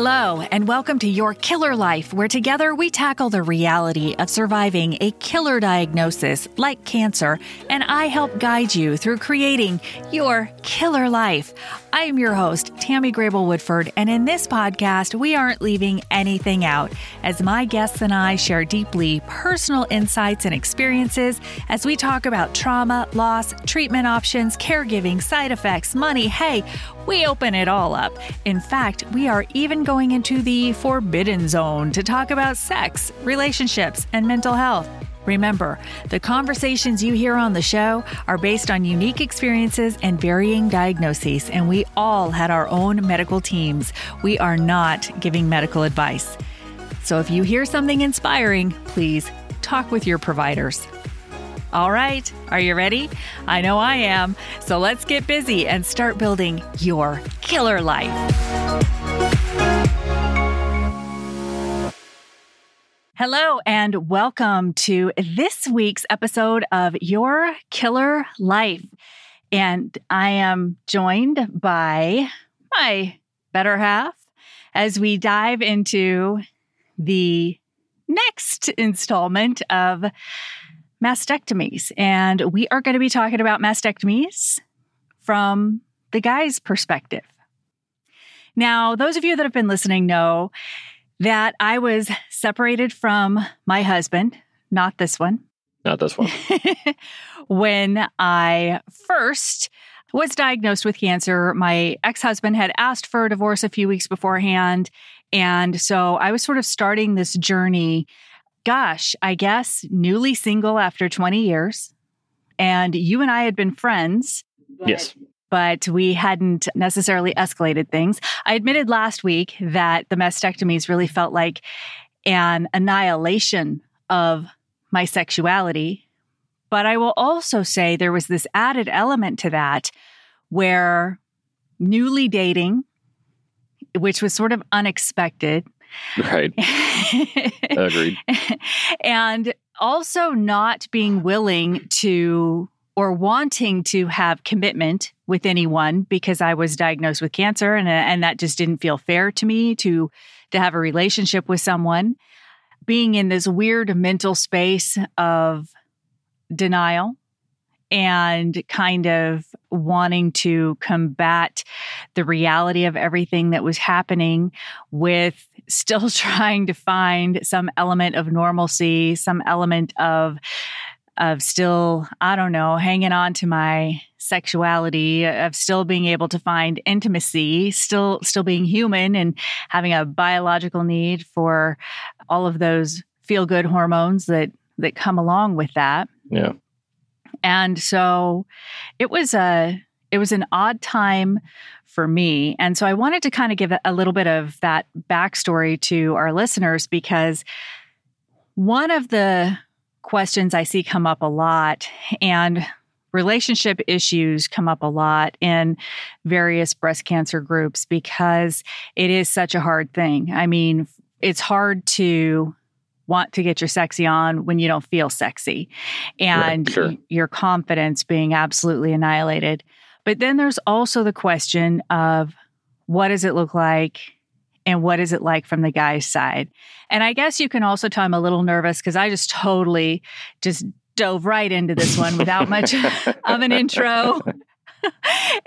Hello, and welcome to Your Killer Life, where together we tackle the reality of surviving a killer diagnosis like cancer, and I help guide you through creating your killer life. I am your host, Tammy Grable Woodford, and in this podcast, we aren't leaving anything out as my guests and I share deeply personal insights and experiences as we talk about trauma, loss, treatment options, caregiving, side effects, money. Hey, we open it all up. In fact, we are even going into the forbidden zone to talk about sex, relationships, and mental health. Remember, the conversations you hear on the show are based on unique experiences and varying diagnoses, and we all had our own medical teams. We are not giving medical advice. So if you hear something inspiring, please talk with your providers. All right, are you ready? I know I am. So let's get busy and start building your killer life. Hello, and welcome to this week's episode of Your Killer Life. And I am joined by my better half as we dive into the next installment of mastectomies. And we are going to be talking about mastectomies from the guy's perspective. Now, those of you that have been listening know that I was separated from my husband, not this one. Not this one. when I first was diagnosed with cancer, my ex husband had asked for a divorce a few weeks beforehand. And so I was sort of starting this journey gosh, I guess newly single after 20 years. And you and I had been friends. Yes. But we hadn't necessarily escalated things. I admitted last week that the mastectomies really felt like an annihilation of my sexuality. But I will also say there was this added element to that where newly dating, which was sort of unexpected, Right. Agreed. and also not being willing to or wanting to have commitment with anyone because I was diagnosed with cancer and uh, and that just didn't feel fair to me to to have a relationship with someone. Being in this weird mental space of denial and kind of wanting to combat the reality of everything that was happening with still trying to find some element of normalcy, some element of of still, I don't know, hanging on to my sexuality, of still being able to find intimacy, still still being human and having a biological need for all of those feel good hormones that that come along with that. Yeah. And so it was a it was an odd time for me. And so I wanted to kind of give a little bit of that backstory to our listeners because one of the questions I see come up a lot and relationship issues come up a lot in various breast cancer groups because it is such a hard thing. I mean, it's hard to want to get your sexy on when you don't feel sexy and right, sure. your confidence being absolutely annihilated. But then there's also the question of what does it look like and what is it like from the guy's side? And I guess you can also tell I'm a little nervous because I just totally just dove right into this one without much of an intro.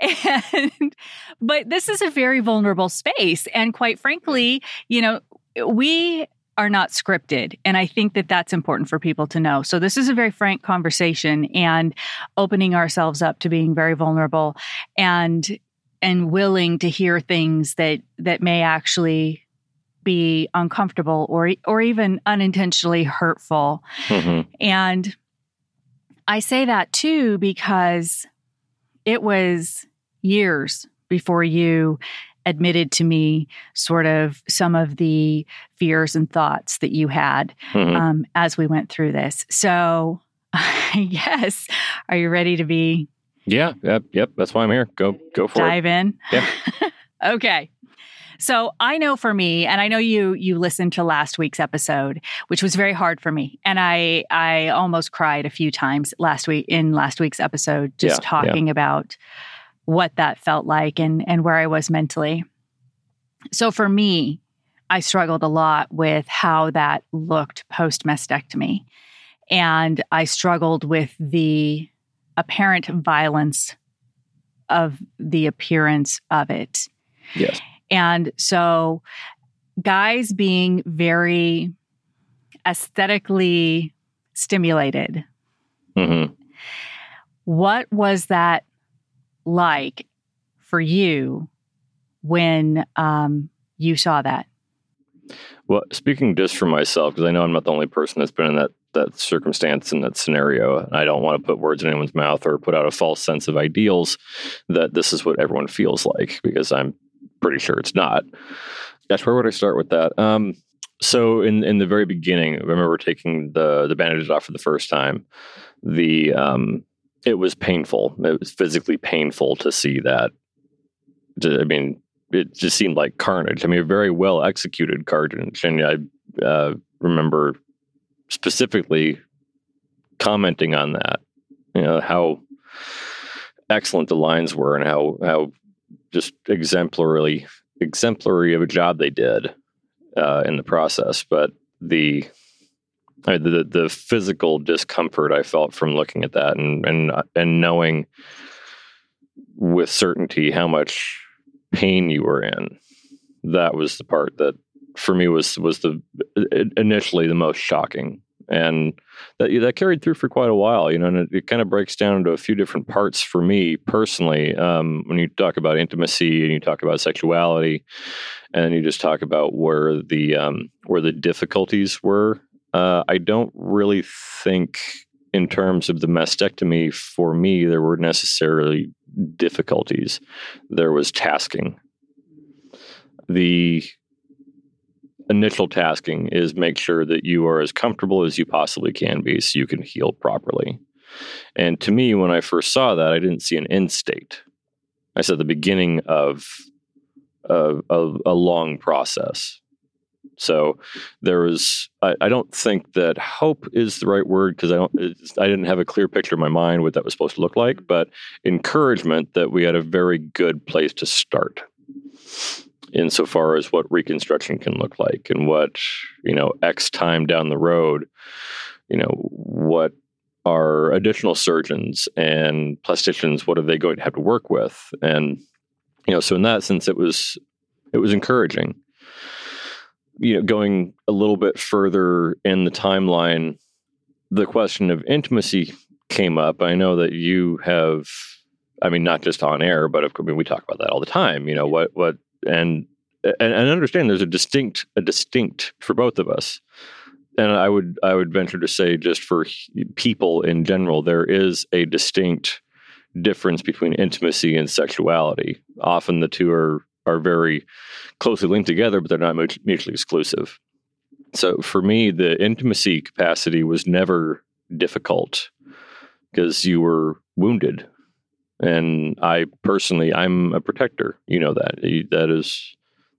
and but this is a very vulnerable space and quite frankly, you know, we are not scripted. And I think that that's important for people to know. So this is a very frank conversation and opening ourselves up to being very vulnerable and and willing to hear things that that may actually be uncomfortable or or even unintentionally hurtful. Mm-hmm. And I say that too because it was years before you admitted to me sort of some of the fears and thoughts that you had mm-hmm. um, as we went through this. So, yes, are you ready to be? Yeah, yep, yep. That's why I'm here. Go, go for dive it. Dive in. Yeah. okay. So I know for me, and I know you you listened to last week's episode, which was very hard for me, and I I almost cried a few times last week in last week's episode, just yeah, talking yeah. about what that felt like and and where I was mentally. so for me, I struggled a lot with how that looked post mastectomy. And I struggled with the apparent violence of the appearance of it. Yes. And so, guys being very aesthetically stimulated, Mm-hmm. what was that like for you when um, you saw that? Well, speaking just for myself, because I know I'm not the only person that's been in that that circumstance and that scenario. I don't want to put words in anyone's mouth or put out a false sense of ideals that this is what everyone feels like, because I'm pretty sure it's not. Gosh, where would I start with that? Um, so in in the very beginning, I remember taking the the bandages off for the first time. The um, it was painful. It was physically painful to see that. I mean, it just seemed like carnage. I mean, very well executed carnage, and I uh, remember specifically commenting on that. You know how excellent the lines were, and how how just exemplarily exemplary of a job they did uh, in the process. But the mean, the the physical discomfort I felt from looking at that and and and knowing with certainty how much pain you were in, that was the part that for me was was the initially the most shocking, and that that carried through for quite a while. You know, and it, it kind of breaks down into a few different parts for me personally. Um, when you talk about intimacy and you talk about sexuality, and you just talk about where the um, where the difficulties were. Uh, I don't really think, in terms of the mastectomy, for me, there were necessarily difficulties. There was tasking. The initial tasking is make sure that you are as comfortable as you possibly can be so you can heal properly. And to me, when I first saw that, I didn't see an end state. I said the beginning of a, long process. So there was, I, I don't think that hope is the right word because I don't, I didn't have a clear picture in my mind what that was supposed to look like, mm-hmm. but encouragement that we had a very good place to start insofar as what reconstruction can look like and what, you know, X time down the road, you know, what are additional surgeons and plasticians, what are they going to have to work with? And, you know, so in that sense, it was, it was encouraging you know, going a little bit further in the timeline, the question of intimacy came up. I know that you have, I mean, not just on air, but of course, I mean, we talk about that all the time. You know what, what, and and, and understand there's a distinct, a distinct for both of us. And I would, I would venture to say, just for people in general, there is a distinct difference between intimacy and sexuality. Often the two are are very closely linked together, but they're not mutually exclusive. So for me, the intimacy capacity was never difficult because you were wounded. And I personally, I'm a protector. You know that. That is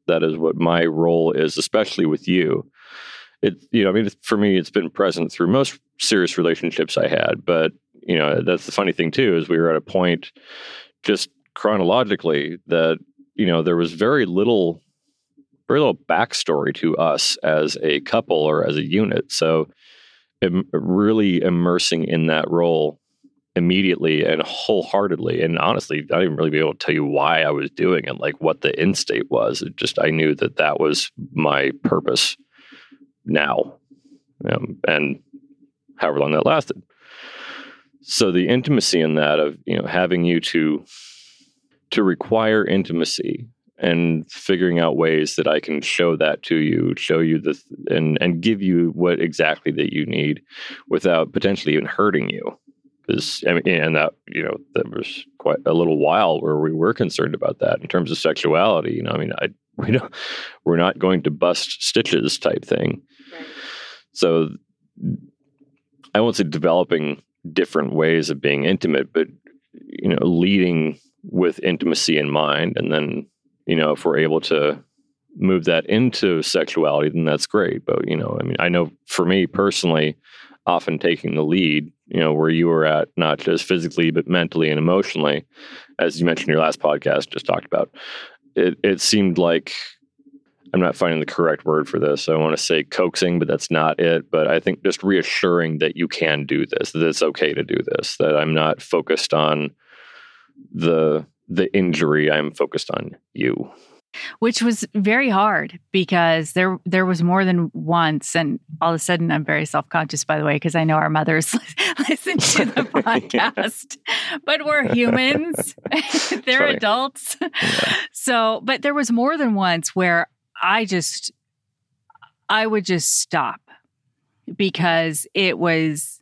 that is what my role is, especially with you. It, you know, I mean, for me, it's been present through most serious relationships I had. But you know, that's the funny thing too is we were at a point, just chronologically, that you know there was very little very little backstory to us as a couple or as a unit so really immersing in that role immediately and wholeheartedly and honestly i didn't really be able to tell you why i was doing it like what the end state was it just i knew that that was my purpose now um, and however long that lasted so the intimacy in that of you know having you to to require intimacy and figuring out ways that I can show that to you, show you the and and give you what exactly that you need without potentially even hurting you. Because I mean, and that you know that was quite a little while where we were concerned about that in terms of sexuality. You know, I mean, I we don't we're not going to bust stitches type thing. So I won't say developing different ways of being intimate, but you know, leading with intimacy in mind, and then you know, if we're able to move that into sexuality, then that's great. But you know, I mean, I know for me personally, often taking the lead, you know, where you were at, not just physically but mentally and emotionally, as you mentioned in your last podcast, just talked about. It it seemed like I'm not finding the correct word for this. I want to say coaxing, but that's not it. But I think just reassuring that you can do this, that it's okay to do this, that I'm not focused on the the injury. I'm focused on you which was very hard because there there was more than once and all of a sudden I'm very self-conscious by the way because I know our mothers listen to the podcast but we're humans. They're adults. Yeah. so but there was more than once where I just I would just stop because it was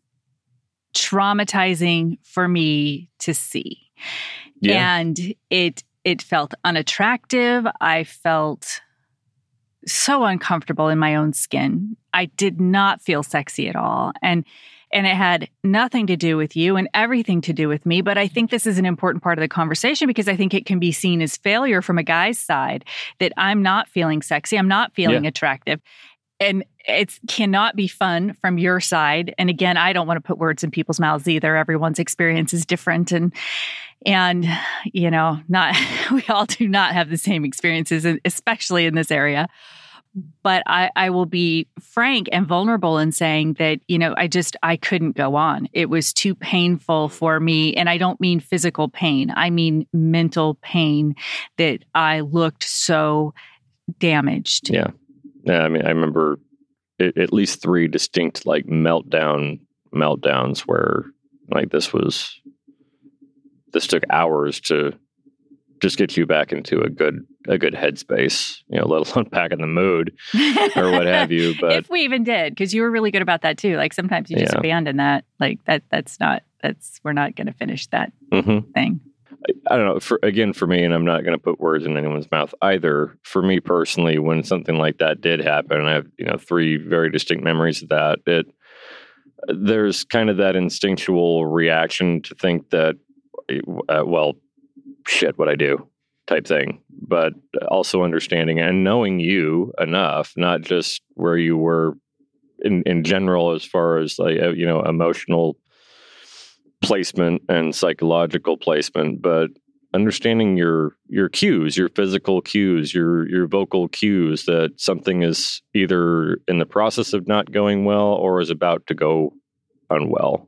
traumatizing for me to see. Yeah. and it it felt unattractive. I felt so uncomfortable in my own skin. I did not feel sexy at all. And and it had nothing to do with you and everything to do with me. But I think this is an important part of the conversation because I think it can be seen as failure from a guy's side that I'm not feeling sexy, I'm not feeling yeah. attractive. And it cannot be fun from your side. And again, I don't want to put words in people's mouths either. Everyone's experience is different. And and, you know, not, we all do not have the same experiences, especially in this area. But I, I will be frank and vulnerable in saying that, you know, I just, I couldn't go on. It was too painful for me. And I don't mean physical pain, I mean mental pain that I looked so damaged. Yeah. Yeah. I mean, I remember at least three distinct like meltdown meltdowns where like this was this took hours to just get you back into a good a good headspace, you know, let alone back in the mood or what have you. But if we even did, because you were really good about that too. Like sometimes you just yeah. abandon that. Like that that's not that's we're not going to finish that mm-hmm. thing. I, don't know. For again, for me, and I'm not going to put words in anyone's mouth either. For me personally, when something like that did happen, I have you know three very distinct memories of that. It there's kind of that instinctual reaction to think that uh, well, shit, what I do type thing, but also understanding and knowing you enough, not just where you were in, in general, as far as like, uh, you know, emotional placement and psychological placement, but understanding your your cues, your physical cues, your your vocal cues that something is either in the process of not going well or is about to go unwell.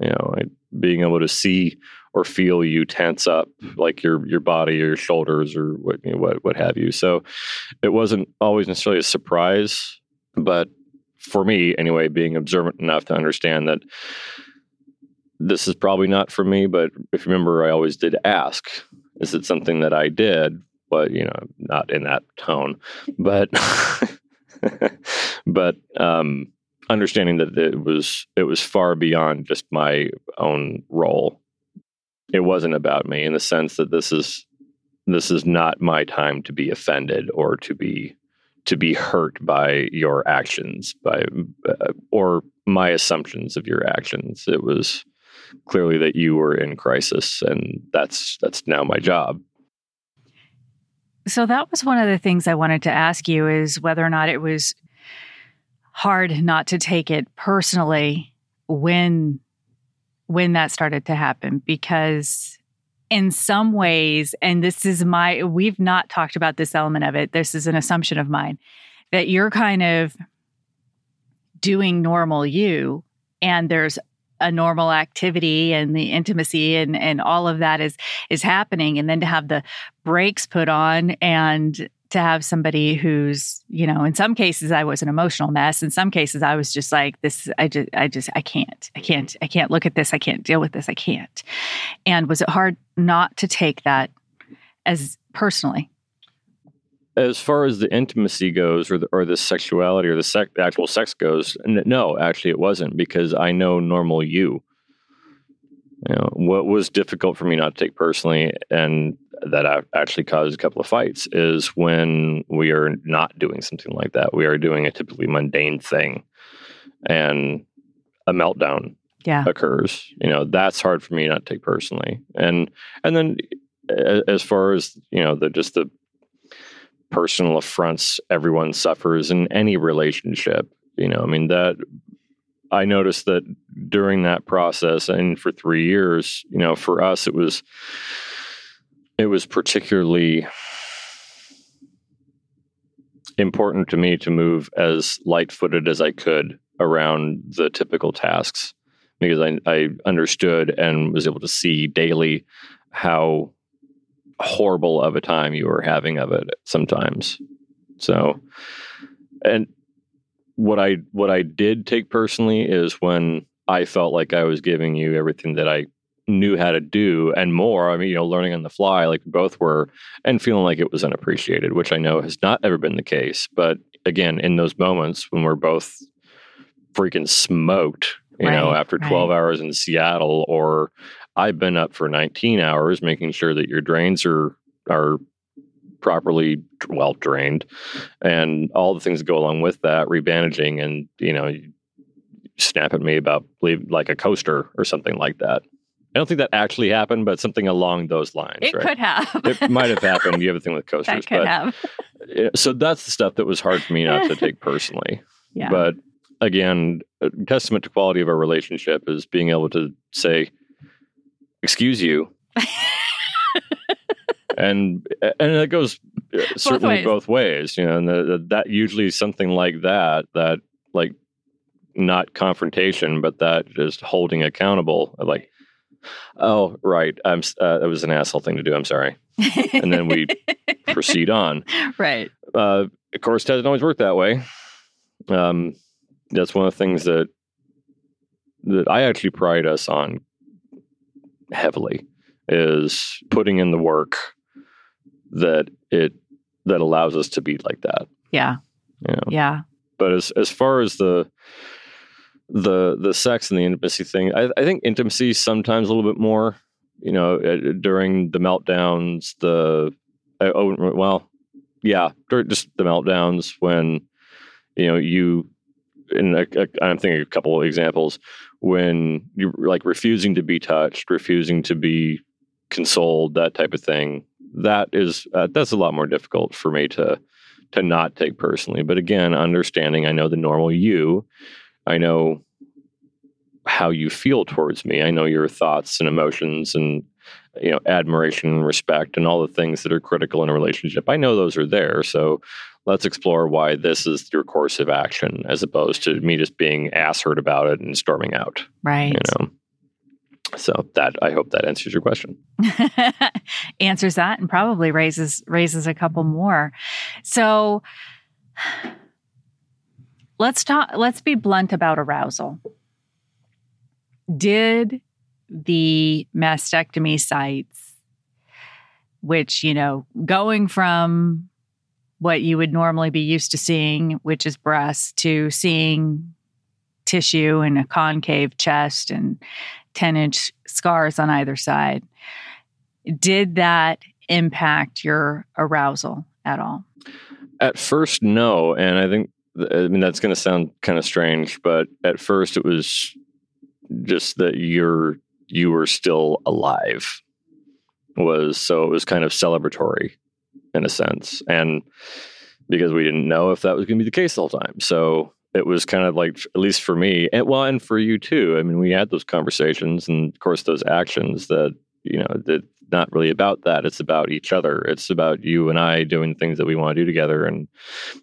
You know, being able to see or feel you tense up like your your body or your shoulders or what you know, what what have you. So it wasn't always necessarily a surprise, but for me anyway, being observant enough to understand that this is probably not for me. But if you remember, I always did ask, is it something that I did? But you know, not in that tone, but but um, understanding that it was it was far beyond just my own role it wasn't about me in the sense that this is this is not my time to be offended or to be to be hurt by your actions by uh, or my assumptions of your actions it was clearly that you were in crisis and that's that's now my job. So that was one of the things i wanted to ask you is whether or not it was hard not to take it personally when when that started to happen because in some ways and this is my we've not talked about this element of it this is an assumption of mine that you're kind of doing normal you and there's a normal activity and the intimacy and and all of that is is happening. And then to have the brakes put on and to have somebody who's you know in some cases i was an emotional mess. In some cases i was just like this i just i just i can't i can't i can't look at this. I can't deal with this. I can't. And was it hard not to take that as personally as far as the intimacy goes or the, or the sexuality or the, sec, the actual sex goes no actually it wasn't because i know normal you you know what was difficult for me not to take personally and that actually caused a couple of fights is when we are not doing something like that. We are doing a typically mundane thing, and a meltdown yeah. occurs. You know, that's hard for me not to take personally. And and then as far as you know, the just the personal affronts everyone suffers in any relationship. You know, I mean that I noticed that during that process and for three years, you know, for us it was it was particularly important to me to move as light footed as I could around the typical tasks because I, I understood and was able to see daily how horrible of a time you were having of it sometimes. So, and what I what I did take personally is when I felt like I was giving you everything that I knew how to do and more. I mean, you know, learning on the fly, like both were, and feeling like it was unappreciated, which I know has not ever been the case. But again, in those moments when we're both freaking smoked, you right, know, after 12 right. hours in Seattle, or I've been up for 19 hours making sure that your drains are are properly well drained and all the things that go along with that rebandaging and you know you snap at me about like a coaster or something like that I don't think that actually happened, but something along those lines. It right? could have. it might have happened. You have a thing with coasters. that could but, have. so that's the stuff that was hard for me not to take personally. Yeah. But again, testament to quality of our relationship is being able to say, "Excuse you," and and it goes uh, certainly both ways. both ways. You know, and the, the, that usually something like that that like not confrontation, but that just holding accountable. Like, oh right, I'm uh, that was an asshole thing to do. I'm sorry, and then we proceed on. Right. Uh, of course, it doesn't always work that way. Um, that's one of the things that that I actually pride us on heavily is putting in the work that it that allows us to be like that. Yeah. You know? Yeah. But as as far as the the the sex and the intimacy thing, I, I think intimacy sometimes a little bit more. You know, uh, during the meltdowns, the uh, oh well, yeah, just the meltdowns when you know you. And I'm thinking a couple of examples when you're like refusing to be touched, refusing to be consoled, that type of thing. That is uh, that's a lot more difficult for me to to not take personally. But again, understanding I know the normal you, I know how you feel towards me. I know your thoughts and emotions and you know admiration and respect and all the things that are critical in a relationship. I know those are there. So let's explore why this is your course of action as opposed to me just being ass hurt about it and storming out. Right. You know. So that I hope that answers your question. answers that and probably raises raises a couple more. So let's talk let's be blunt about arousal. Did the mastectomy sites which, you know, going from what you would normally be used to seeing, which is breasts, to seeing tissue and a concave chest and 10 inch scars on either side. Did that impact your arousal at all? At first, no. And I think, I mean, that's going to sound kind of strange, but at first it was just that you're, you were still alive was so it was kind of celebratory in a sense. And because we didn't know if that was going to be the case all the time. So it was kind of like at least for me and well and for you too i mean we had those conversations and of course those actions that you know that not really about that it's about each other it's about you and i doing things that we want to do together and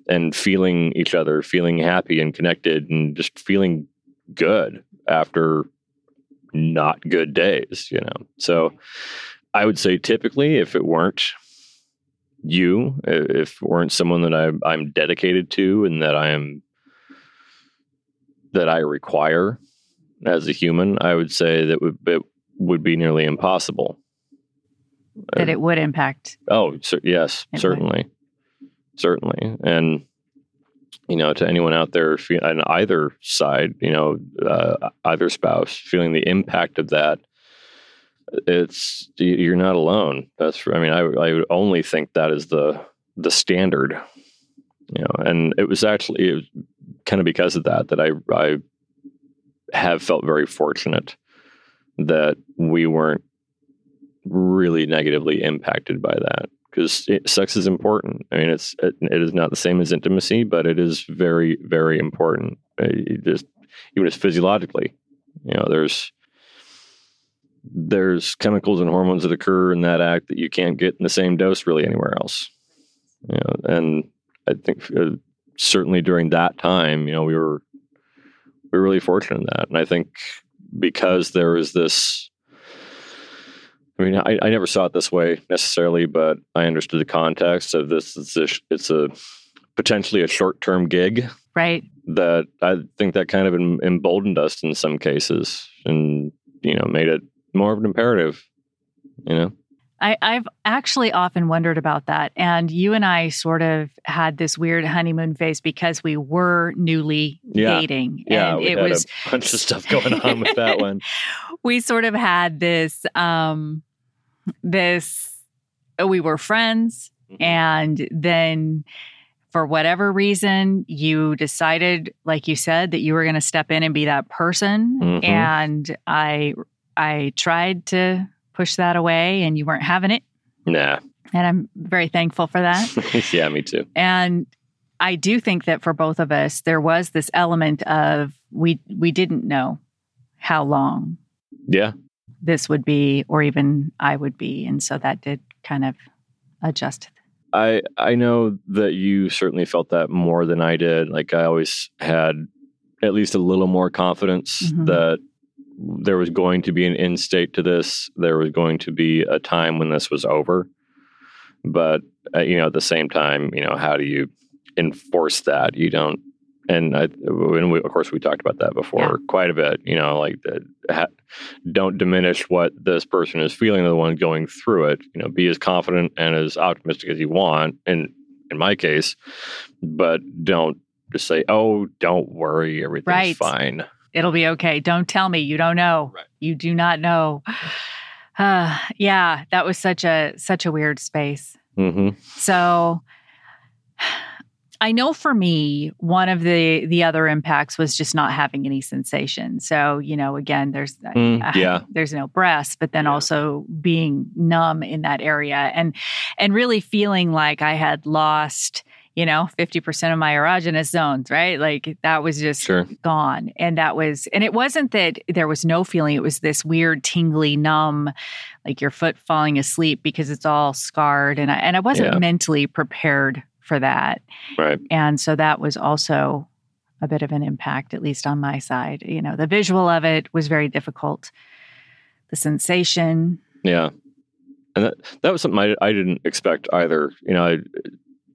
and feeling each other feeling happy and connected and just feeling good after not good days you know so i would say typically if it weren't you if weren't someone that I, i'm dedicated to and that i am that I require as a human, I would say that would, it would be nearly impossible. That it would impact. Oh, so, yes, certainly, would. certainly, and you know, to anyone out there on either side, you know, uh, either spouse feeling the impact of that, it's you're not alone. That's I mean, I I would only think that is the the standard, you know, and it was actually it was kind of because of that that I I have felt very fortunate that we weren't really negatively impacted by that because sex is important. I mean, it's it, it is not the same as intimacy, but it is very very important. Uh, just even as physiologically, you know, there's there's chemicals and hormones that occur in that act that you can't get in the same dose really anywhere else. You know, and I think uh, certainly during that time, you know, we were we were really fortunate in that, and I think because there was this. I mean, I, I never saw it this way necessarily, but I understood the context of this. It's a, it's a potentially a short term gig, right? That I think that kind of emboldened us in some cases, and you know, made it more of an imperative. You know. I, I've actually often wondered about that. And you and I sort of had this weird honeymoon phase because we were newly yeah. dating. Yeah, and it was a bunch of stuff going on with that one. we sort of had this um this we were friends mm-hmm. and then for whatever reason you decided like you said that you were going to step in and be that person mm-hmm. and i i tried to push that away and you weren't having it. Nah. And I'm very thankful for that. yeah, me too. And I do think that for both of us, there was this element of we we didn't know how long. Yeah. This would be, or even I would be, and so that did kind of adjust. I I know that you certainly felt that more than I did. Like I always had at least a little more confidence mm-hmm. that there was going to be an end state to this. There was going to be a time when this was over. But, uh, you know, at the same time, you know, how do you enforce that? You don't, and I, and we, of course, we talked about that before yeah. quite a bit, you know, like the, ha, don't diminish what this person is feeling, the one going through it, you know, be as confident and as optimistic as you want. And in my case, but don't just say, oh, don't worry, everything's right. fine. It'll be okay. Don't tell me. You don't know. Right. You do not know. Uh, yeah, that was such a such a weird space. Mm-hmm. So I know for me, one of the the other impacts was just not having any sensation. So you know, again, there's mm, yeah, there's no breath, but then yeah. also being numb in that area and and really feeling like I had lost you know, 50% of my erogenous zones, right? Like that was just sure. gone. And that was, and it wasn't that there was no feeling, it was this weird, tingly, numb, like your foot falling asleep because it's all scarred. And I, and I wasn't yeah. mentally prepared for that. Right. And so that was also a bit of an impact, at least on my side. You know, the visual of it was very difficult, the sensation. Yeah. And that, that was something I, I didn't expect either. You know, I,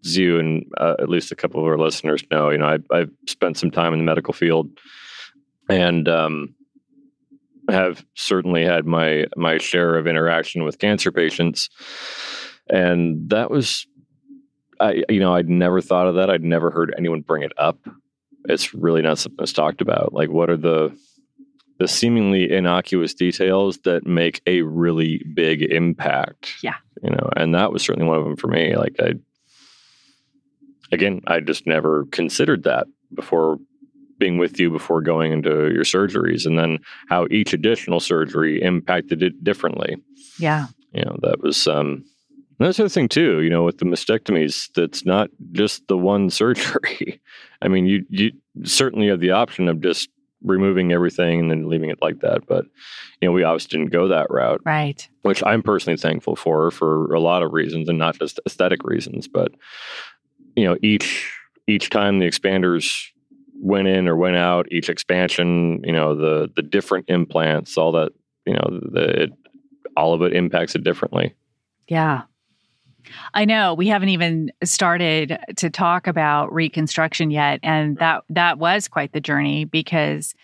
you and uh, at least a couple of our listeners know, you know, I, I've spent some time in the medical field, and um, have certainly had my my share of interaction with cancer patients, and that was, I you know, I'd never thought of that. I'd never heard anyone bring it up. It's really not something that's talked about. Like, what are the the seemingly innocuous details that make a really big impact? Yeah, you know, and that was certainly one of them for me. Like, I again, I just never considered that before being with you before going into your surgeries and then how each additional surgery impacted it differently. Yeah. You know, that was um that's the other thing too, you know, with the mastectomies, that's not just the one surgery. I mean, you you certainly have the option of just removing everything and then leaving it like that. But you know, we obviously didn't go that route. Right. Which I'm personally thankful for for a lot of reasons and not just aesthetic reasons. But you know each each time the expanders went in or went out, each expansion, you know the the different implants, all that, you know, the it, all of it impacts it differently. Yeah. I know we haven't even started to talk about reconstruction yet and that that was quite the journey because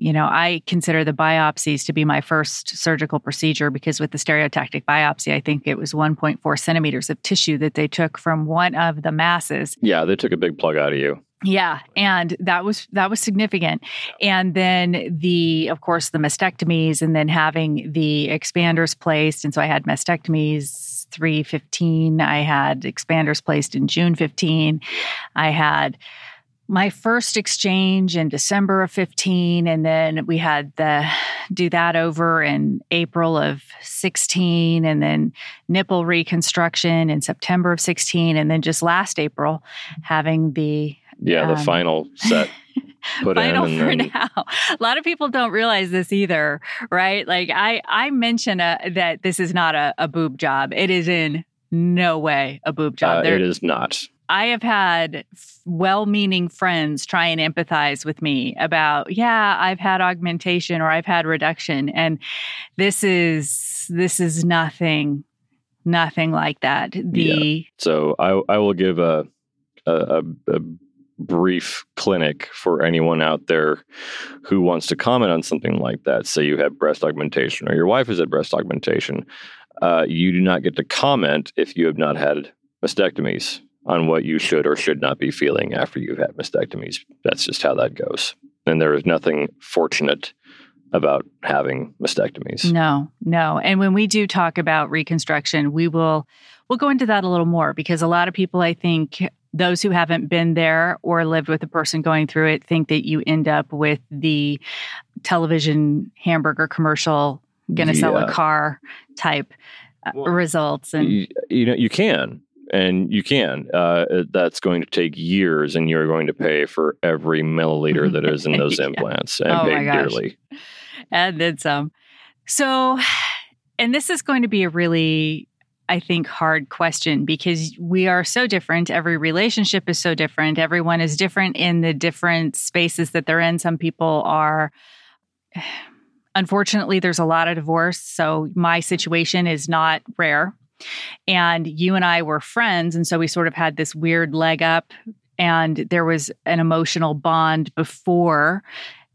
you know, I consider the biopsies to be my first surgical procedure because with the stereotactic biopsy, I think it was 1.4 centimeters of tissue that they took from one of the masses. Yeah, they took a big plug out of you. Yeah, and that was that was significant. And then the of course the mastectomies and then having the expanders placed and so I had mastectomies 315, I had expanders placed in June 15. I had my first exchange in December of 15 and then we had the do that over in April of 16 and then nipple reconstruction in September of 16 and then just last April having the yeah um, the final set put final in for then... now. A lot of people don't realize this either right? Like i i mention a, that this is not a, a boob job. It is in no way a boob job. Uh, it is not I have had well meaning friends try and empathize with me about, yeah, I've had augmentation or I've had reduction. And this is, this is nothing, nothing like that. The, yeah. so I, I will give a, a, a brief clinic for anyone out there who wants to comment on something like that. Say you have breast augmentation or your wife has had breast augmentation. Uh, you do not get to comment if you have not had mastectomies on what you should or should not be feeling after you've had mastectomies. That's just how that goes. And there is nothing fortunate about having mastectomies. No, no. And when we do talk about reconstruction, we will we'll go into that a little more because a lot of people I think those who haven't been there or lived with a person going through it think that you end up with the television hamburger commercial gonna yeah. sell a car type uh, well, results and you, you, know you can and you can uh, that's going to take years and you're going to pay for every milliliter that is in those yeah. implants and oh pay dearly and then some so and this is going to be a really I think, hard question because we are so different. Every relationship is so different. Everyone is different in the different spaces that they're in. Some people are, unfortunately, there's a lot of divorce. So my situation is not rare. And you and I were friends. And so we sort of had this weird leg up. And there was an emotional bond before,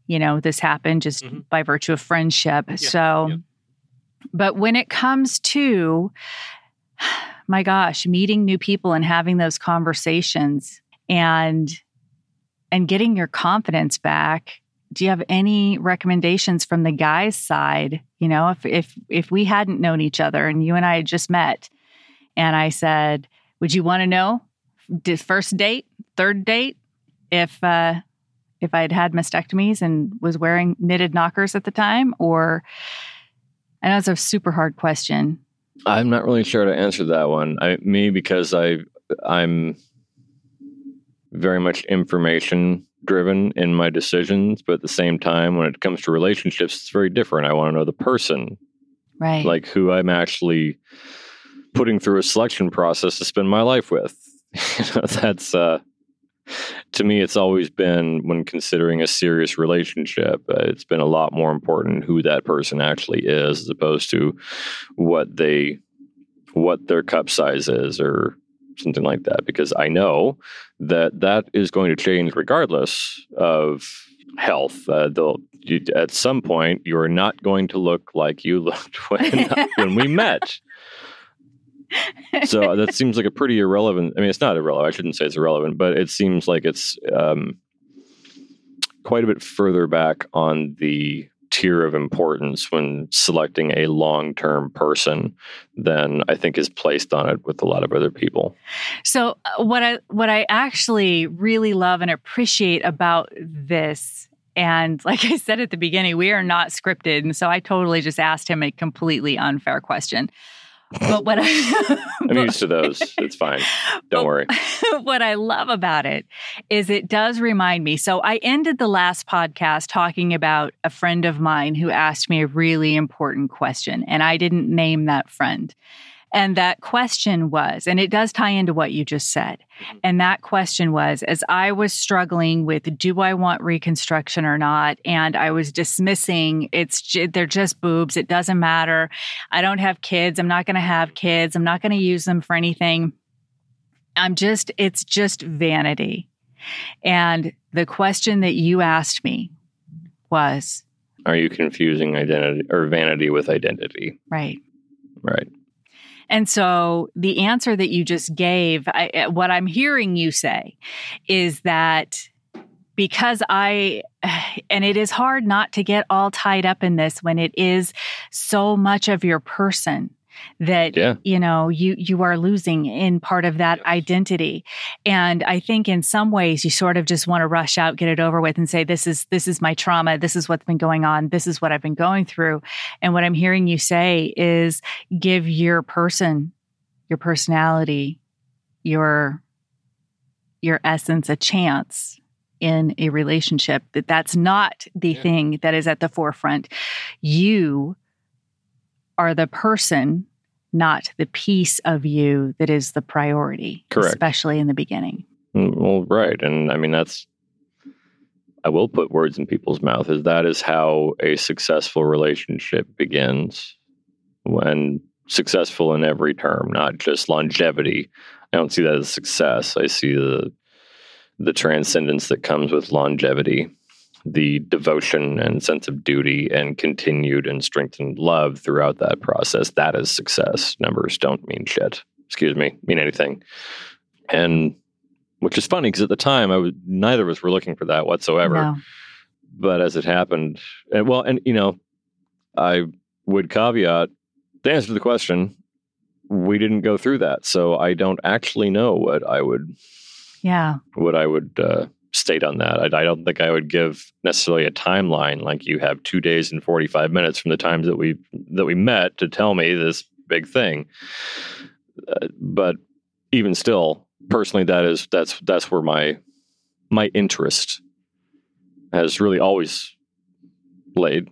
you know, this happened just mm-hmm. by virtue of friendship. Yeah. So, yeah. but when it comes to my gosh, meeting new people and having those conversations and and getting your confidence back. Do you have any recommendations from the guy's side? You know, if if if we hadn't known each other and you and I had just met and I said, "Would you want to know first date, third date if uh if I'd had mastectomies and was wearing knitted knockers at the time or I know it's a super hard question. I'm not really sure to answer that one. I me because I I'm very much information driven in my decisions, but at the same time when it comes to relationships it's very different. I want to know the person. Right. Like who I'm actually putting through a selection process to spend my life with. you know, that's uh to me, it's always been when considering a serious relationship, uh, it's been a lot more important who that person actually is as opposed to what they what their cup size is or something like that because I know that that is going to change regardless of health. Uh, they'll you, at some point you are not going to look like you looked when when we met so that seems like a pretty irrelevant. I mean, it's not irrelevant. I shouldn't say it's irrelevant, but it seems like it's um, quite a bit further back on the tier of importance when selecting a long-term person than I think is placed on it with a lot of other people. So uh, what I what I actually really love and appreciate about this and like I said at the beginning, we are not scripted and so I totally just asked him a completely unfair question. But what I, I'm used to those. It's fine. Don't worry. What I love about it is it does remind me. So I ended the last podcast talking about a friend of mine who asked me a really important question, and I didn't name that friend. And that question was, and it does tie into what you just said. Mm-hmm. And that question was as I was struggling with do I want reconstruction or not? And I was dismissing it's, they're just boobs. It doesn't matter. I don't have kids. I'm not going to have kids. I'm not going to use them for anything. I'm just, it's just vanity. And the question that you asked me was Are you confusing identity or vanity with identity? Right. Right. And so the answer that you just gave, I, uh, what I'm hearing you say is that because I, and it is hard not to get all tied up in this when it is so much of your person that yeah. you know you you are losing in part of that yes. identity and i think in some ways you sort of just want to rush out get it over with and say this is this is my trauma this is what's been going on this is what i've been going through and what i'm hearing you say is give your person your personality your your essence a chance in a relationship that that's not the yeah. thing that is at the forefront you are the person not the piece of you that is the priority, Correct. especially in the beginning. Mm, Well, right. And I mean, that's, I will put words in people's mouth, is that is how a successful relationship begins when successful in every term, not just longevity. I don't see that as success. I see the, the transcendence that comes with longevity, the devotion and sense of duty and continued and strengthened love throughout that process. That is success. Numbers don't mean shit. Excuse me, mean anything. And which is funny because at the time I was neither of us were looking for that whatsoever. No. But as it happened, and well, and you know, I would caveat to answer to the question, we didn't go through that, so I don't actually know what I would Yeah. what I would uh, state on that. I, I don't think I would give necessarily a timeline like you have two days and forty five minutes from the times that we that we met to tell me this big thing. Uh, but even still, personally, that is that's that's where my my interest has really always laid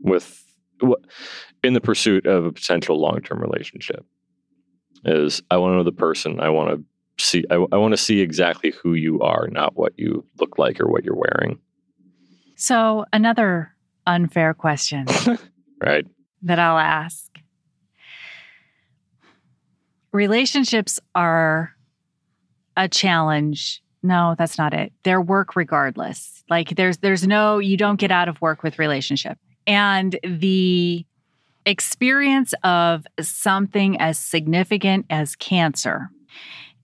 with in the pursuit of a potential long term relationship. Is I want to know the person. I want to see I, I want to see exactly who you are not what you look like or what you're wearing So, another unfair question right that I'll ask relationships are a challenge. No, that's not it. They're work regardless. Like there's there's no you don't get out of work with relationship. And the experience of something as significant as cancer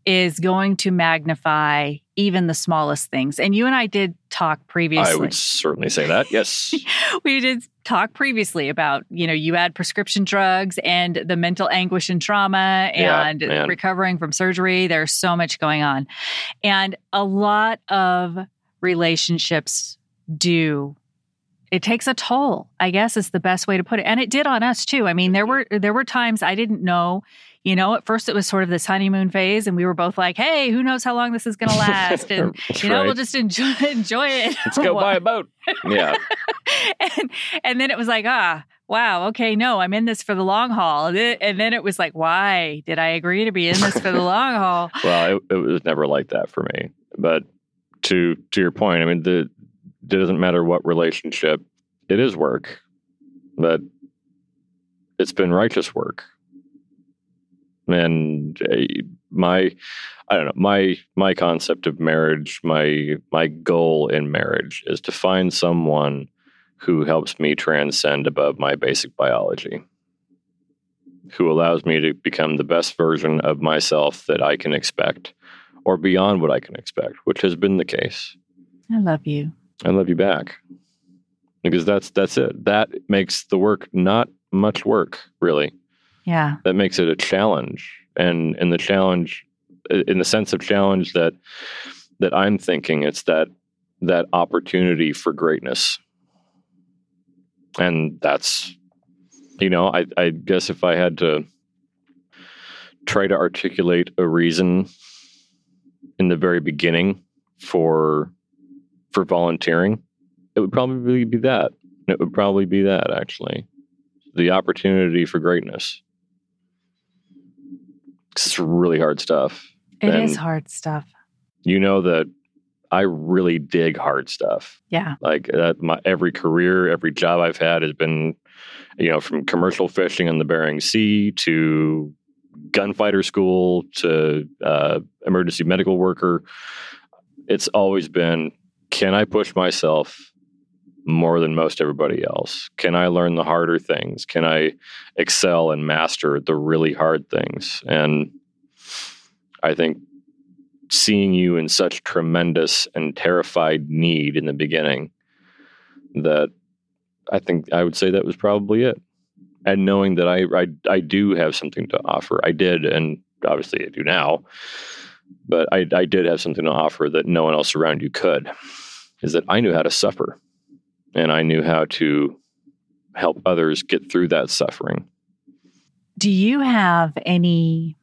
is going to magnify even the smallest things. And you and I did talk previously i would certainly say that yes we did talk previously about you know you add prescription drugs and the mental anguish and trauma and man. recovering from surgery there's so much going on and a lot of relationships do it takes a toll i guess is the best way to put it. And it did on us too. I mean there were there were times i didn't know you know at first it was sort of this honeymoon phase and we were both like hey who knows how long this is going to last? And you know right. we'll just enjoy enjoy it. Let's go buy a boat. Yeah. And and then it was like ah wow okay no i'm in this for the long haul. And then- it was like why? Did i agree to be in this for the long haul? Well it, it was never like that for me. But to to your point i mean the doesn't matter what relationship it is work. But it's been righteous work. And my i don't know my my concept of marriage my my goal in marriage is to find someone who helps me transcend above my basic biology who allows me to become the best version of myself that i can expect or beyond what i can expect which has been the case. I love you I love you back. Because that's that's it. That makes the work not much work, really. yeah That makes it a challenge. And in the challenge in the sense of challenge that that I'm thinking, it's that that opportunity for greatness. And that's you know, I, I guess if I had to try to articulate a reason in the very beginning for for volunteering, it would probably be that. It would probably be that actually, the opportunity for greatness. It's really hard stuff. It is And- hard stuff You know that I really dig hard stuff. yeah Like that, my every career, every job I've had has been, you know, from commercial fishing in the Bering Sea to gunfighter school to uh, emergency medical worker. It's always been, can I push myself more than most everybody else? Can I learn the harder things? Can I excel and master the really hard things? And I think seeing you in such tremendous and terrified need in the beginning that I think I would say that was probably it. And knowing that I, I I do have something to offer, I did, and obviously I do now. But I I did have something to offer that no one else around you could. Is that I knew how to suffer, and I knew how to help others get through that suffering. do you have any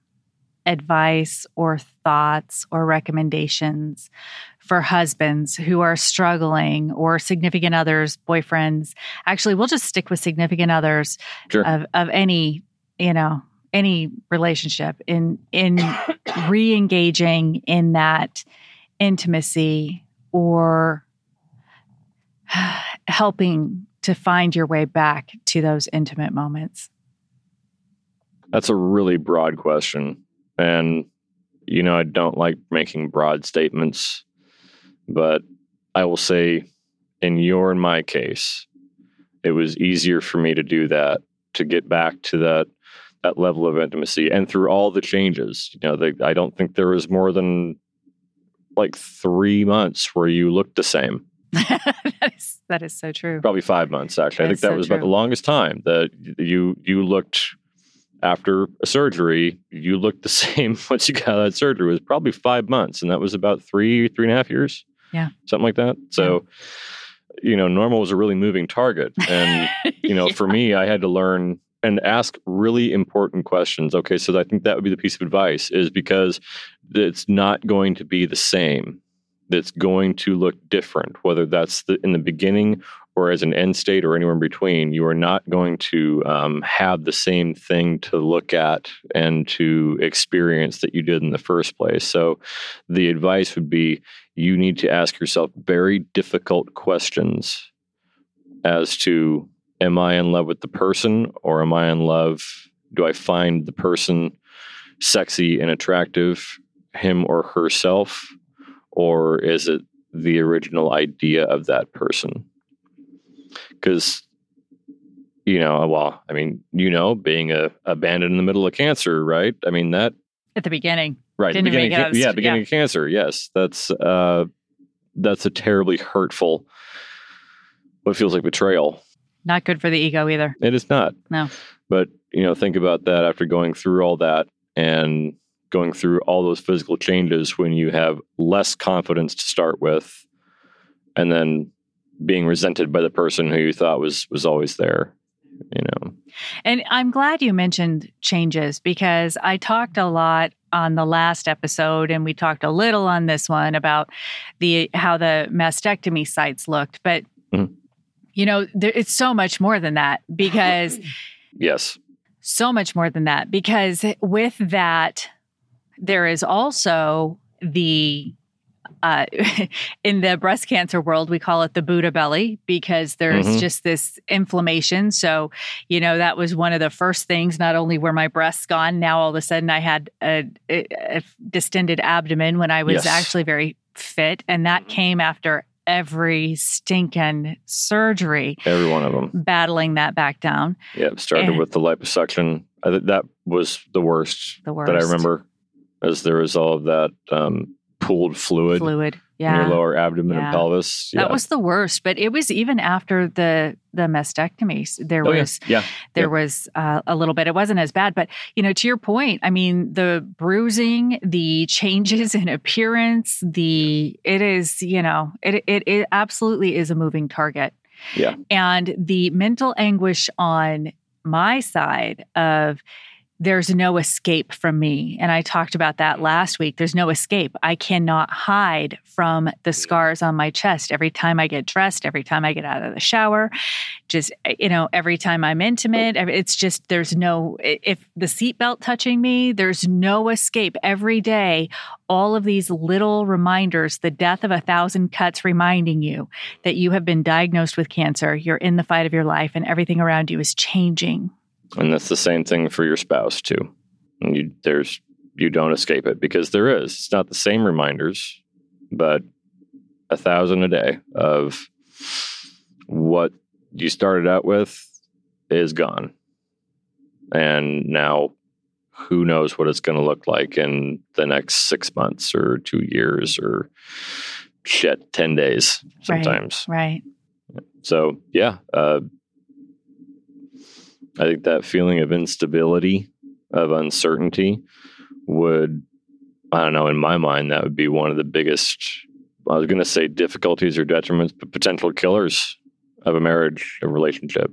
advice or thoughts or recommendations for husbands who are struggling or significant others boyfriends actually we'll just stick with significant others Sure. of, of any you know any relationship in in re-engaging in that intimacy or helping to find your way back to those intimate moments? That's a really broad question. And, you know, I don't like making broad statements, but I will say, in your and my case, it was easier for me to do that, to get back to that that level of intimacy and through all the changes you know the, i don't think there was more than like three months where you looked the same that is that is so true. Probably five months actually. That I think that so was true. about the longest time that you you looked after a surgery. You looked the same once you got that surgery. It was probably five months, and that was about three three and a half years. Yeah, something like that. So. Yeah. You know, normal was a really moving target. And, you know, yeah. for me, I had to learn and ask really important questions. Okay, so I think that would be the piece of advice is because it's not going to be the same that's going to look different, whether that's the, in the beginning or as an end state or anywhere in between. You are not going to um, have the same thing to look at and to experience that you did in the first place. So, the advice would be you need to ask yourself very difficult questions as to am I in love with the person or am I in love? Do I find the person sexy and attractive, him or herself? or is it the original idea of that person? Because you know, well, I mean, you know, being a abandoned in the middle of cancer, right? I mean that at the beginning, right? Didn't beginning, yeah, beginning yeah. of cancer. Yes, that's uh, that's a terribly hurtful, what feels like betrayal. Not good for the ego either. It is not. No. But you know, think about that after going through all that and going through all those physical changes when you have less confidence to start with and then being resented by the person who you thought was was always there you know and i'm glad you mentioned changes because i talked a lot on the last episode and we talked a little on this one about the how the mastectomy sites looked but mm-hmm. You know there, it's so much more than that because yes so much more than that because with that there is also the uh, in the breast cancer world, we call it the Buddha belly because there's mm-hmm. just this inflammation. So, you know, that was one of the first things. Not only were my breasts gone, now all of a sudden I had a, a distended abdomen when I was yes. actually very fit. And that mm-hmm. came after every stinking surgery. Every one of them. Battling that back down. Yeah, started and, with the liposuction. I th- that was the worst, the worst that I remember as there was all of that um, pooled fluid, fluid, yeah, your lower abdomen yeah. and pelvis. Yeah. That was the worst, but it was even after the the mastectomies. There oh, was, yeah, there was uh, a little bit. It wasn't as bad, but you know, to your point, I mean, the bruising, the changes in appearance, the it is, you know, it it, it absolutely is a moving target. Yeah, and the mental anguish on my side of there's no escape from me. And I talked about that last week. There's no escape. I cannot hide from the scars on my chest every time I get dressed, every time I get out of the shower, just, eh, you know, every time I'm intimate. It's just, there's no, if the seatbelt touching me, there's no escape. Every day, all of these little reminders, the death of a thousand cuts reminding you that you have been diagnosed with cancer, you're in the fight of your life, and everything around you is changing and that's the same thing for your spouse too. And you there's you don't escape it because there is. It's not the same reminders, but a thousand a day of what you started out with is gone. And now who knows what it's going to look like in the next six months or two years or shit, 10 days sometimes. Right. right. So, yeah, uh, I think that feeling of instability, of uncertainty, would, I don't know, in my mind, that would be one of the biggest, I was going to say difficulties or detriments, but potential killers of a marriage, a relationship.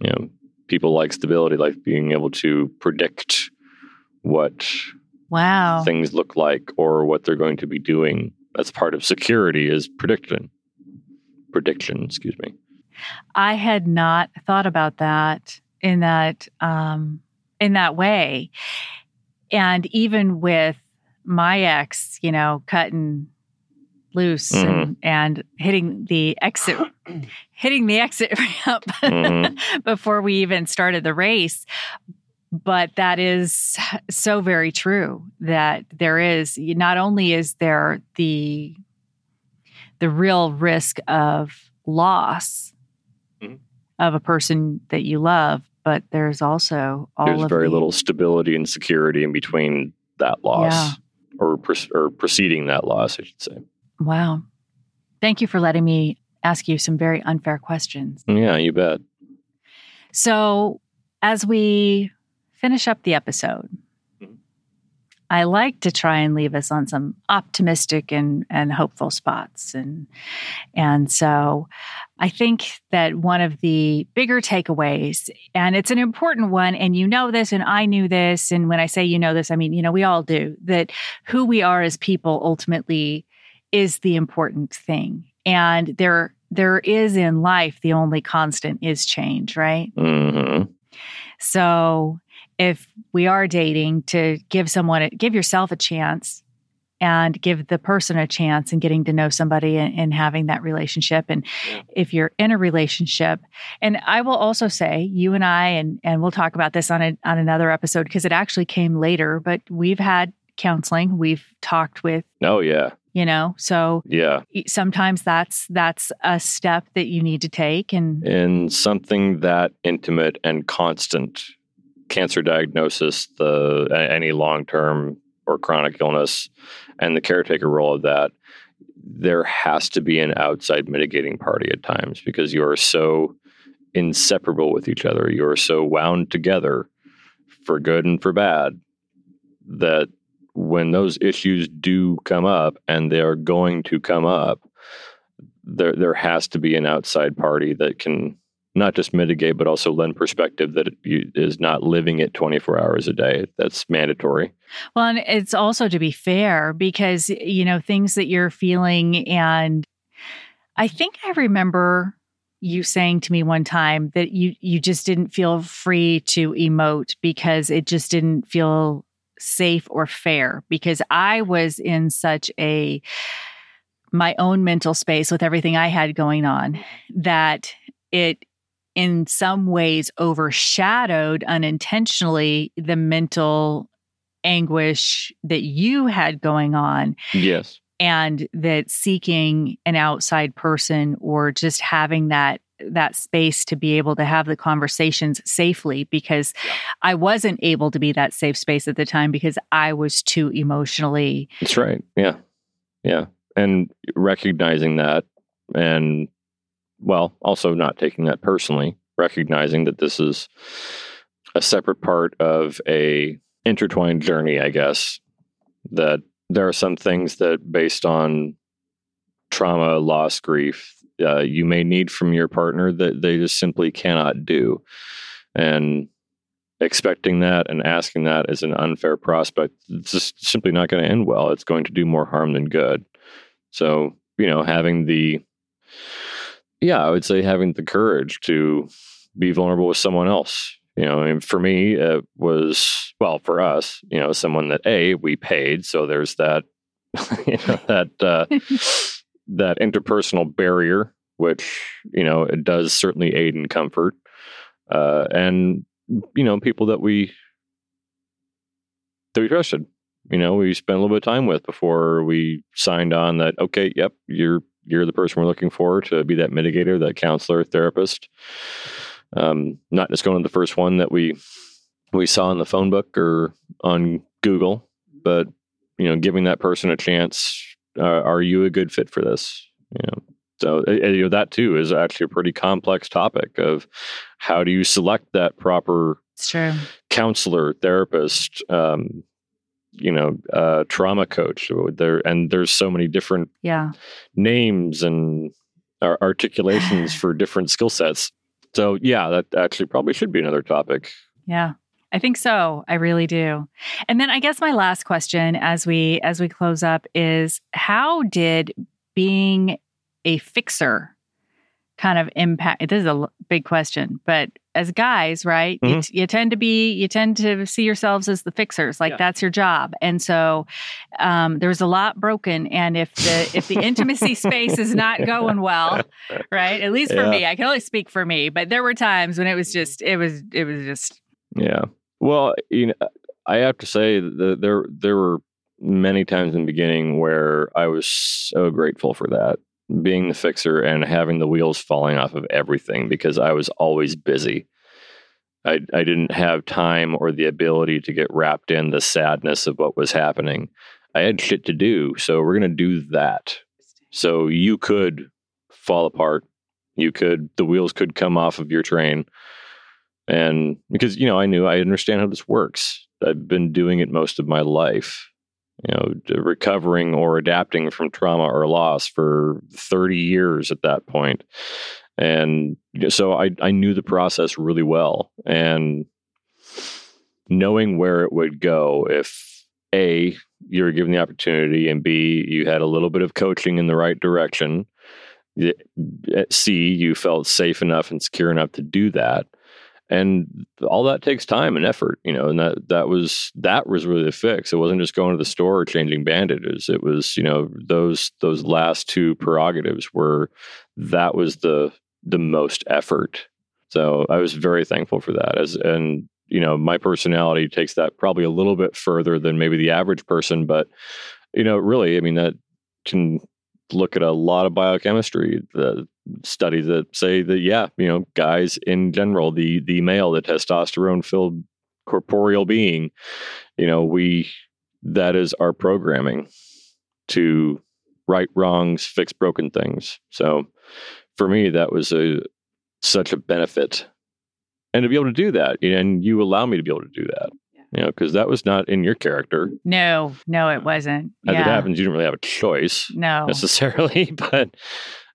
You know, people like stability, like being able to predict what wow things look like or what they're going to be doing. That's part of security is prediction. Prediction, excuse me. I had not thought about that in that um, in that way. And even with my ex, you know, cutting loose Mhm. and, and hitting the exit hitting the exit ramp Mhm. before we even started the race. But that is so very true that there is not only is there the the real risk of loss. Of a person that you love, but there's also all There's of very the- little stability and security in between that loss Yeah. or, or preceding that loss, I should say. Wow. Thank you for letting me ask you some very unfair questions. Yeah, you bet. So, as we finish up the episode. I like to try and leave us on some optimistic and, and hopeful spots. And, and so I think that one of the bigger takeaways, and it's an important one, and you know this, and I knew this. And when I say you know this, I mean, you know, we all do, that who we are as people ultimately is the important thing. And there, there is in life, the only constant is change, right? hmm So if we are dating to give someone, give yourself a chance and give the person a chance and getting to know somebody and, and having that relationship. And Yeah. if you're in a relationship, and I will also say, you and I, and and we'll talk about this on a, on another episode because it actually came later. But we've had counseling, we've talked with, Oh, yeah. you know, so Yeah. sometimes that's that's a step that you need to take, and in something that intimate and constant cancer diagnosis the any long-term or chronic illness and the caretaker role of that there has to be an outside mitigating party at times because you are so inseparable with each other. You are so wound together for good and for bad that when those issues do come up and they are going to come up there there has to be an outside party that can not just mitigate but also lend perspective that it not living it 24 hours a day that's mandatory Well, and it's also to be fair because, you know, things that you're feeling. And I think I remember you saying to me one time that you, you just didn't feel free to emote because it just didn't feel safe or fair because I was in such a, my own mental space with everything I had going on that it in some ways overshadowed unintentionally the mental anguish that you had going on. Yes. And that seeking an outside person or just having that that space to be able to have the conversations safely because I wasn't able to be that safe space at the time because I was too emotionally that's right. Yeah. Yeah. And recognizing that and well also not taking that personally recognizing that this is a separate part of a intertwined journey i guess that there are some things that based on trauma loss grief uh, you may need from your partner that they just simply cannot do. And expecting that and asking that is an unfair prospect. It's just simply not going to end well. It's going to do more harm than good. So you know having the yeah i would say having the courage to be vulnerable with someone else. You know and for me it was well for us you know someone that a we paid so there's that you know that uh that interpersonal barrier which you know it does certainly aid in comfort uh and you know people that we that we trusted. You know we spent a little bit of time with before we signed on that okay yep you're you're the person we're looking for to be that mitigator that counselor therapist. Um, not just going to the first one that we we saw in the phone book or on google but you know giving that person a chance uh, are you a good fit for this? You know so uh, you know that too is actually a pretty complex topic of how do you select that proper counselor, therapist, um, you know, uh, trauma coach. There and there's so many different yeah names and articulations for different skill sets. So yeah, that actually probably should be another topic. Yeah. I think so. I really do. And then I guess my last question as we as we close up is how did being a fixer kind of impact? This is a big question, but as guys, right? Mm-hmm. You, you, tend to be, you tend to see yourselves as the fixers, like yeah. that's your job. And so um, there's a lot broken. And if the if the intimacy space is not going well, right? At least for yeah. me, I can only speak for me. But there were times when it was just, it was, it was just. Yeah. Well, you know, I have to say that there there were many times in the beginning where I was so grateful for that being the fixer and having the wheels falling off of everything because I was always busy. I, I didn't have time or the ability to get wrapped in the sadness of what was happening. I had shit to do, so we're going to do that. So you could fall apart. You could, the wheels could come off of your train. And because, you know, I knew I understand how this works. I've been doing it most of my life you know, recovering or adapting from trauma or loss for 30 years at that point. And so I, I knew the process really well. And knowing where it would go if A, you were given the opportunity, and B, you had a little bit of coaching in the right direction. Eh, C, you felt safe enough and secure enough to do that and all that takes time and effort you know and that that was that was really the fix. It wasn't just going to the store or changing bandages. It was you know those those last two prerogatives were that was the the most effort. So i was very thankful for that. As and you know my personality takes that probably a little bit further than maybe the average person but you know really i mean that can look at a lot of biochemistry the studies that say that yeah you know guys in general the the male the testosterone filled corporeal being you know we that is our programming to right wrongs fix broken things. So for me that was a such a benefit. And to be able to do that and you allow me to be able to do that you know, because that was not in your character. No, no, it wasn't. As yeah. it happens, you didn't really have a choice, no, necessarily, but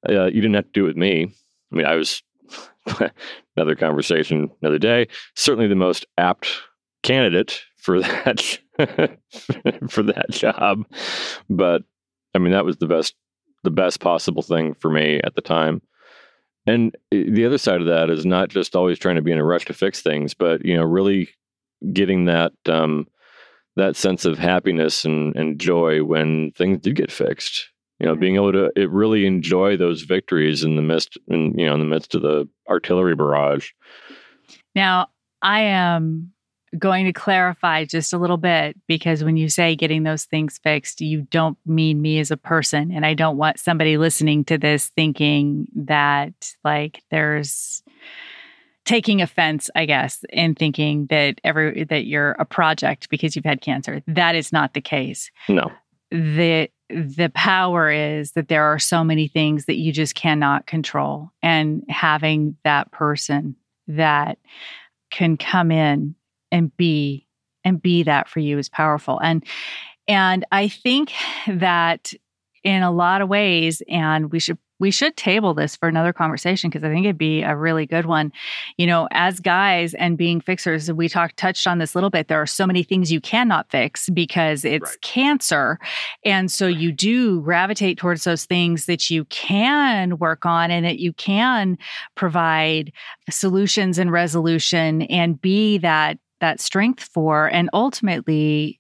uh, you didn't have to do it with me. I mean, I was another conversation another day. Certainly the most apt candidate for that for that job, but I mean, that was the best the best possible thing for me at the time. And uh, the other side of that is not just always trying to be in a rush to fix things, but you know, really getting that um, that sense of happiness and, and joy when things did get fixed. You know, being able to it really enjoy those victories in the midst, in, you know, in the midst of the artillery barrage. Now, I am going to clarify just a little bit because when you say getting those things fixed, you don't mean me as a person. And I don't want somebody listening to this thinking that like there's taking offense, I guess, in thinking that every that you're a project because you've had cancer. That is not the case. No. The the power is that there are so many things that you just cannot control and having that person that can come in and be and be that for you is powerful. And and I think that in a lot of ways and we should we should table this for another conversation because I think it'd be a really good one. You know, as guys and being fixers, we talked touched on this a little bit. There are so many things you cannot fix because it's right. cancer. And so you do gravitate towards those things that you can work on and that you can provide solutions and resolution and be that that strength for and ultimately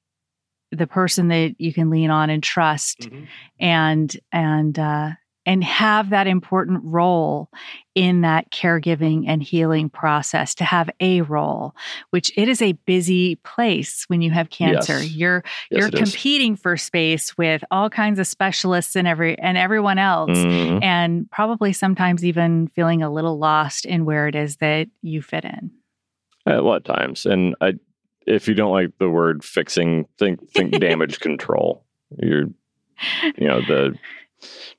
the person that you can lean on and trust mm-hmm. and and uh and have that important role in that caregiving and healing process to have a role which it is a busy place when you have cancer yes. you're yes, you're competing is. for space with all kinds of specialists and every and everyone else mm-hmm. and probably sometimes even feeling a little lost in where it is that you fit in at what times and i if you don't like the word fixing think think damage control you're you know the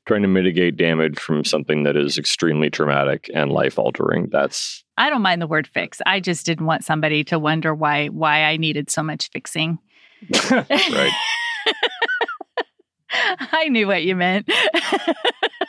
trying to mitigate damage from something that is extremely traumatic and life altering. That's I don't mind the word fix. I just didn't want somebody to wonder why why I needed so much fixing. right. I knew what you meant.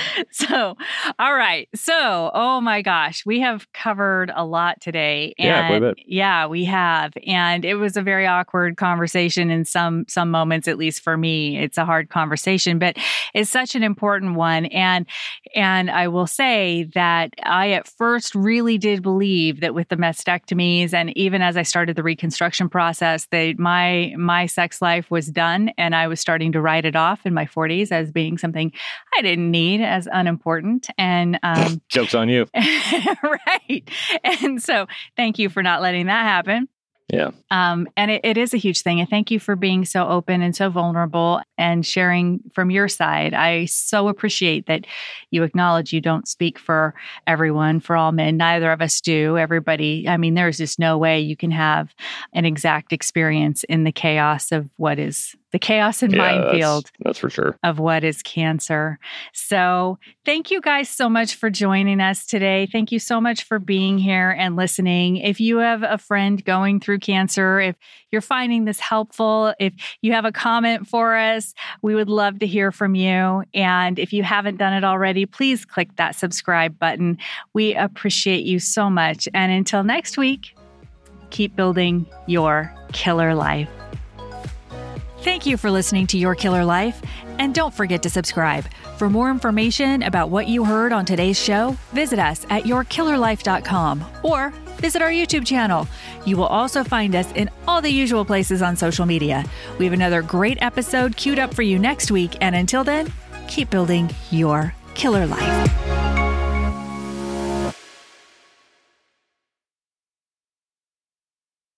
so, all right. So, oh my gosh, we have covered a lot today. And yeah, quite a bit. Yeah, we have. And it was a very awkward conversation in some some moments, at least for me. It's a hard conversation, but it's such an important one. And and I will say that I at first really did believe that with the mastectomies and even as I started the reconstruction process, that my my sex life was done and I was starting to write it off in my 40s as being something I didn't need as unimportant. And um, jokes on you. right. And so thank you for not letting that happen. Yeah. Um, and it, it is a huge thing. And thank you for being so open and so vulnerable and sharing from your side. I so appreciate that you acknowledge you don't speak for everyone, for all men. Neither of us do. Everybody, I mean, there's just no way you can have an exact experience in the chaos of what is the chaos and yeah, minefield. That's, that's, for sure. Of what is cancer. So, thank you guys so much for joining us today. Thank you so much for being here and listening. If you have a friend going through cancer, if you're finding this helpful, if you have a comment for us, we would love to hear from you. And if you haven't done it already, please click that subscribe button. We appreciate you so much. And until next week, keep building your killer life. Thank you for listening to Your Killer Life, and don't forget to subscribe. For more information about what you heard on today's show, visit us at yourkillerlife.com or visit our YouTube channel. You will also find us in all the usual places on social media. We have another great episode queued up for you next week, and until then, keep building your killer life.